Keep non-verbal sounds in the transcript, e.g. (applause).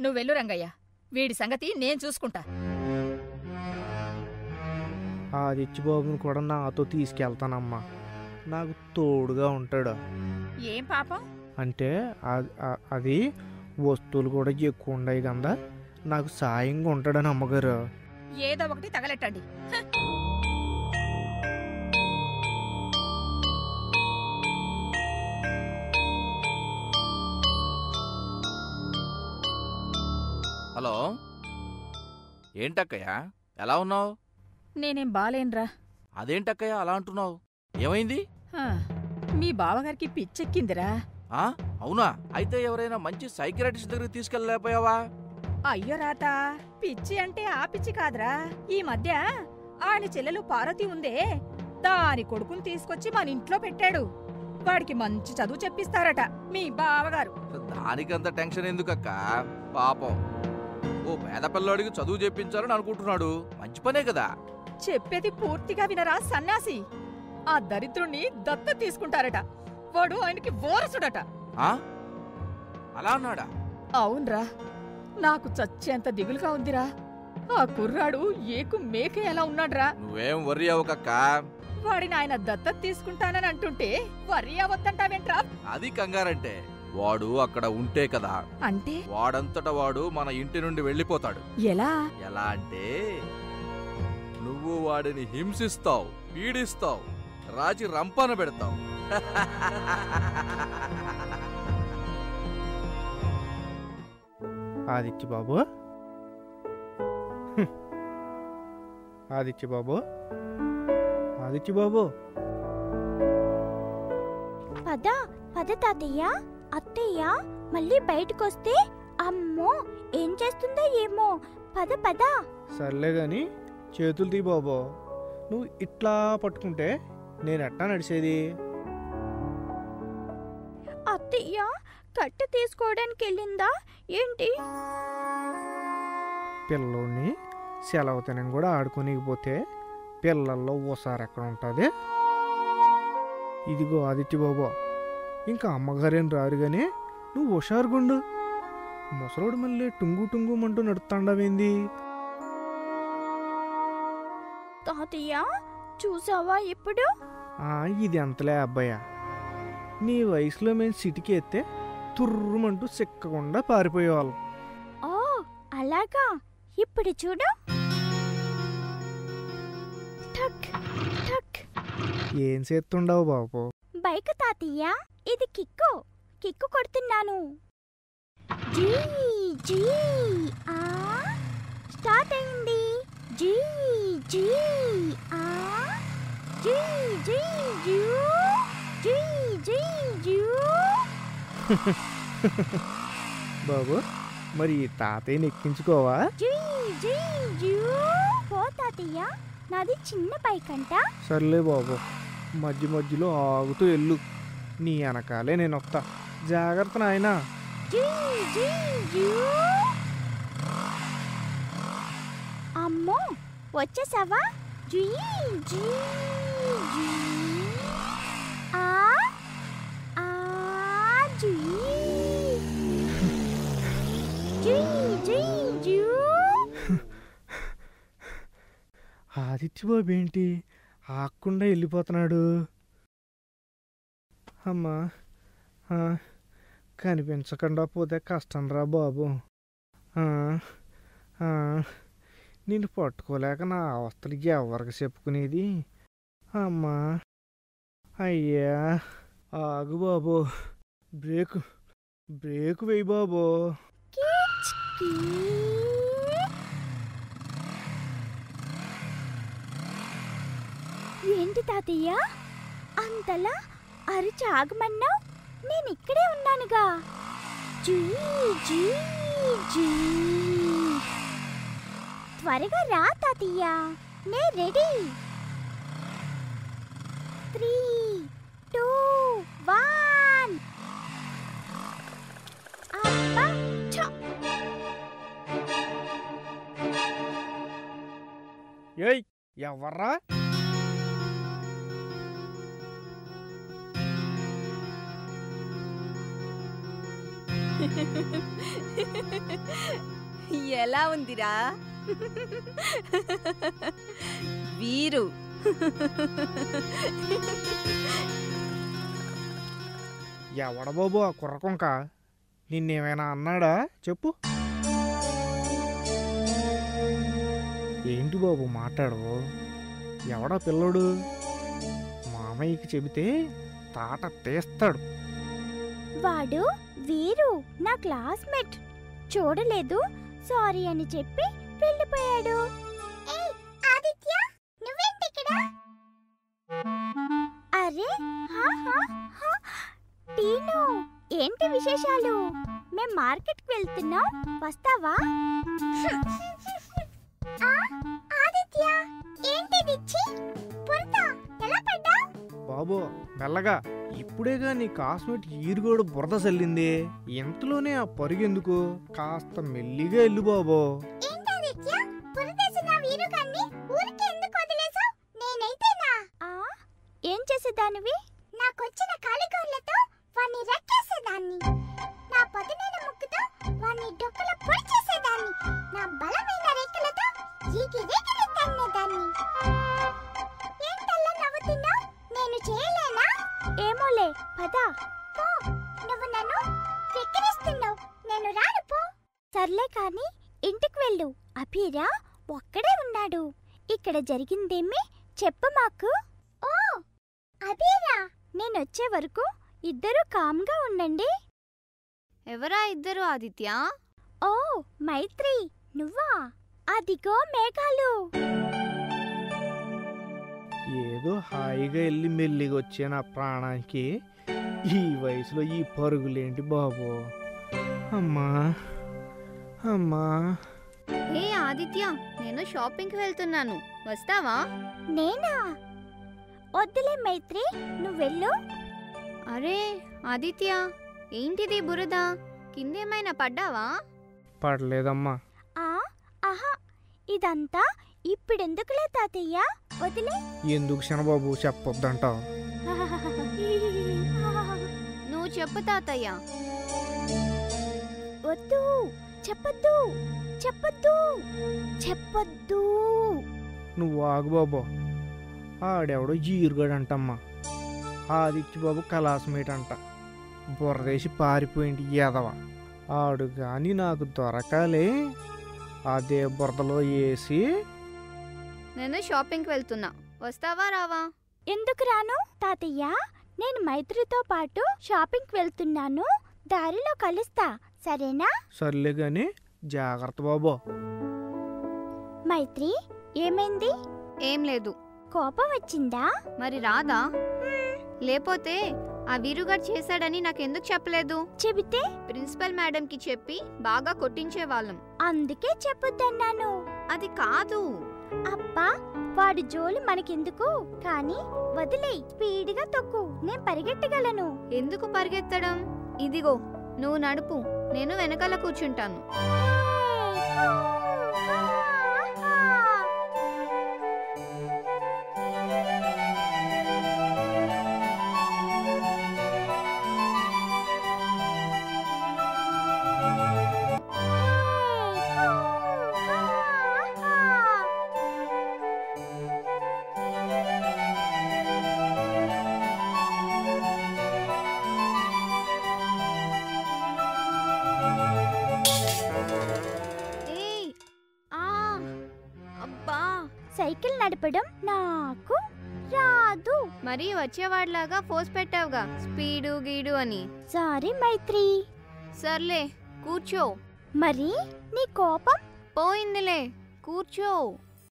నువ్వెళ్ళు రంగయ్య. వీడి సంగతి నేను చూసుకుంటా. ఆదిత్య బాబుని కూడా నాతో తీసుకెళ్తానమ్మా. నాకు తోడుగా ఉంటాడు. ఏం పాపం? అంటే ఆ- ఆ- అది వస్తువులు కూడా ఎక్కువ ఉన్నాయి కదా నాకు సాయంగా ఉంటాడని అమ్మగారు. ఏదో ఒకటి తగలెట్టండి! హలో. ఏంటక్కయ్య? ఎలా ఉన్నావు? నేనేం బాలేనురా. అదేంటక్కయ్య అలా అంటున్నావు? ఏమైంది? హ, మీ బావగారికి పిచ్చెక్కిందిరా. ఆ అవునా? అయితే ఎవరైనా మంచి సైకియాట్రిస్ట్ దగ్గరికి తీసుకెళ్ళలేకపోయావా? అయ్యో రాత పిచ్చి అంటే ఆ పిచ్చి కాదురా. ఈ మధ్య ఆయన చెల్లెలు పార్వతి ఉందే దాని కొడుకుని తీసుకొచ్చి మన ఇంట్లో పెట్టాడు. వాడికి మంచి చదువు చెప్పిస్తారట మీ బావగారు. దానికంత టెన్షన్ ఎందుకక్క? పాపం. ఓ పేద పిల్లోడికి చదువు చెప్పించాలని అనుకుంటున్నాడు. మంచి పనే కదా. చెప్పేది పూర్తిగా వినరా సన్యాసి ఆ దరిద్రుణ్ణి దత్త తీసుకుంటారట. వాడు ఆయనకి వారసుడట. ఆ? అలా అన్నాడా? అవునరా. నాకు చచ్చేంత దిగులుగా ఉందిరా. ఆ కుర్రాడు ఏకు మేక ఎలా ఉన్నాడ్రా. నువ్వేం వర్రీ అవ్వకక్క. వాడిని ఆయన దత్తత తీసుకుంటానని అంటుంటే వర్రీ అవద్దంటావేంట్రా అది కంగారంటే. వాడు అక్కడ ఉంటే కదా. అంటే? వాడంతట వాడు మన ఇంటి నుండి వెళ్ళిపోతాడు. ఎలా? ఎలా అంటే నువ్వు వాడిని హింసిస్తావు పీడిస్తావు రాజి రంపాన పెడతావు. (laughs) ఆదిత్య బాబు. ఆదిత్య బాబు. ఆదిత్య బాబు. పద పద తాతయ్య అత్తయ్య మళ్ళీ బయటకొస్తే అమ్మో ఏం చేస్తుందో ఏమో. పద పద. సర్లే గాని చేతులు తీ బాబు. నువ్వు ఇట్లా పట్టుకుంటే నేను ఎట్టా నడిచేది అత్తయ్య కట్టె తీసుకోవడానికి వెళ్ళిందా ఏంటి? పిల్లోడిని సెలవు తినని కూడా ఆడుకోనికపోతే పిల్లల్లో ఓసారి ఎక్కడ ఉంటుంది ఇదిగో ఆదిత్య బాబు ఇంకా అమ్మగారేం రారు గానీ నువ్వు హుషారుగుండు. ముసలోడు మళ్ళీ టుంగు టుంగుమంటూ నడుస్తాండవేంది? తాతయ్య చూసావా ఇప్పుడు? ఆ, ఇది అంతలే అబ్బాయ నీ వయసులో మేము సిటికి ఎత్తే తుర్రుమంటూ సిక్కకుండా పారిపోయేవాళ్ళం. ఓ అలాగా? ఇప్పుడు చూడు. ఠక్ ఠక్. ఏం చేస్తుండవు బాబు? బైక్ తాతయ్య ఇది కిక్కు. కిక్కు కొడుతున్నాను. జీ జీ ఆ. స్టార్ట్ అయింది. జీ జీ ఆ. జీ జీ జూ. జీ జీ జూ. బాబు మరి తాతయ్యని ఎక్కించుకోవా? జీ జీ జూ. పో తాతయ్య నాది చిన్న బైక్ అంట సర్లే బాబు మధ్య మధ్యలో ఆగుతూ వెళ్ళు. నీ వెనకాలే నేను వస్తా జాగ్రత్త నాయనా. జీ జీ జూ. అమ్మో వచ్చేసావా? జీ జీ జీ. ఆదిత్యబాబు ఆదిత్య బాబు ఏంటి ఆకుండా వెళ్ళిపోతున్నాడు. అమ్మా కనిపించకుండా పోతే కష్టం రా బాబు. నిన్ను పట్టుకోలేక నా అవస్థలు ఎవరికి చెప్పుకునేది? అమ్మా అయ్యా ఆగు బాబు. బ్రేక్ బ్రేక్ వేయి బాబో. ఏంటి తాతయ్య? అంతలా అరిచి ఆగమన్నావు? నేను ఇక్కడే ఉన్నానుగా. జీ జీ జీ. త్వరగా రా తాతయ్య. నే రెడీ. త్రీ ఏయ్ ఎవర్రా? ఎలా ఉందిరా? వీరు. ఎవడ బాబు ఆ కుర్రకొంక? నిన్నేమైనా అన్నాడా? చెప్పు. ఏంటి బాబు మాట్లాడవు? ఎవడా పిల్లడు? మామయ్యకి చెబితే తాట తీస్తాడు. వాడు వీరు నా క్లాస్మేట్. చూడలేదు సారీ అని చెప్పి వెళ్ళిపోయాడు. ఆదిత్య అరే హా, హా, హా. టీను ఏంటి విశేషాలు? మేం మార్కెట్కి వెళ్తున్నాం. వస్తావా? ఆదిత్య ఏంటిది? బురద ఎలా పడ్డా బాబు మెల్లగా. ఇప్పుడేగా నీ కాస్మెట్ ఈరుగోడు బురద చల్లింది ఇంతలోనే ఆ పరుగెందుకు? కాస్త మెల్లిగా వెళ్ళు బాబు. తన్నేదాన్ని ఏంటల్లా నవ్వుతున్నావు? నేను చేయలేనా? ఏమోలే పద. పో నువ్వు నన్ను వెక్కిరిస్తున్నావు. నేను రాను పో. సర్లే కాని ఇంటికి వెళ్ళు. అభిరా ఒక్కడే ఉన్నాడు. ఇక్కడ జరిగిందేమి చెప్పు మాకు. ఓ అభిరా నేనొచ్చే వరకు ఇద్దరు కామ్గా ఉండండి. ఎవరా ఇద్దరు ఆదిత్య? ఓ మైత్రి. నువ్వా? అదిగో మేఘాలు. ఏదో హాయిగా వెళ్ళి మెల్లిగా వచ్చే నా ప్రాణానికి ఈ వయసులో ఈ పరుగులేంటి బాబు? అమ్మా అమ్మా. హే ఆదిత్య నేను షాపింగ్కి వెళ్తున్నాను. వస్తావా? నేనా? వద్దులే మైత్రి నువ్వెళ్ళు అరే ఆదిత్య ఏంటిది బురద? కిందేమైనా పడ్డావా? పడలేదమ్మా. ఇదంతా ఇప్పుడెందుకులే తాతయ్య? వదిలే. ఎందుకు శనబాబు చెప్పొద్దంటావు (laughs) నువ్వు చెప్పు తాతయ్య. వద్దు. చెప్పొద్దు. చెప్పొద్దు. చెప్పొద్దు. నువ్వు ఆగు బాబు. ఆడెవడో జీరుగాడంటమ్మా. ఆదిత్య బాబు కలాసమేట్ అంట బురదేసి పారిపోయింది ఎదవ ఆడు గాని నాకు దొరకాలే. అదే బురదలో వేసి నేను షాపింగ్కి వెళ్తున్నా. వస్తావా రావా? ఎందుకు రాను? తాతయ్య నేను మైత్రితో పాటు షాపింగ్కి వెళ్తున్నాను. దారిలో కలుస్తా. సరేనా? సర్లే గాని జాగ్రత్త బాబు. మైత్రి ఏమైంది? ఏం లేదు. కోపం వచ్చిందా? మరి రాదా? లేపోతే ఆ వీరుగాడు చేశాడని నాకెందుకు చెప్పలేదు? చెబితే? ప్రిన్సిపల్ మేడంకి చెప్పి బాగా కొట్టించేవాళ్ళం. అందుకే చెప్పొద్దన్నాను. అది కాదు. అబ్బా వాడి జోలి మనకెందుకు? కానీ వదిలే స్పీడ్గా తొక్కు. నేను పరిగెట్టగలను ఎందుకు పరిగెత్తడం? ఇదిగో నువ్వు నడుపు. నేను వెనకాల కూర్చుంటాను. సైకిల్ నడపడం నాకు రాదు. మరి వచ్చేవాడిలాగా ఫోర్స్ పెట్టావుగా స్పీడు గీడు అని. సారీ మైత్రి. సర్లే కూర్చో. మరి నీ కోపం? పోయిందిలే కూర్చో.